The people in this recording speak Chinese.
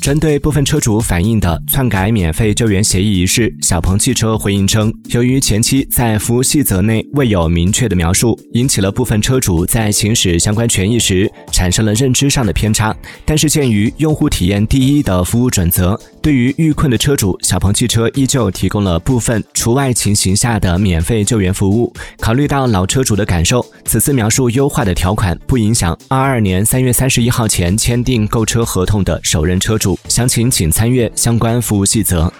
针对部分车主反映的篡改免费救援协议一事，小鹏汽车回应称，由于前期在服务细则内未有明确的描述，引起了部分车主在行使相关权益时产生了认知上的偏差。但是鉴于用户体验第一的服务准则，对于遇困的车主，小鹏汽车依旧提供了部分除外情形下的免费救援服务。考虑到老车主的感受，此次描述优化的条款不影响二二年三月三十一号前签订购车合同的首任车主。详情请参阅相关服务细则。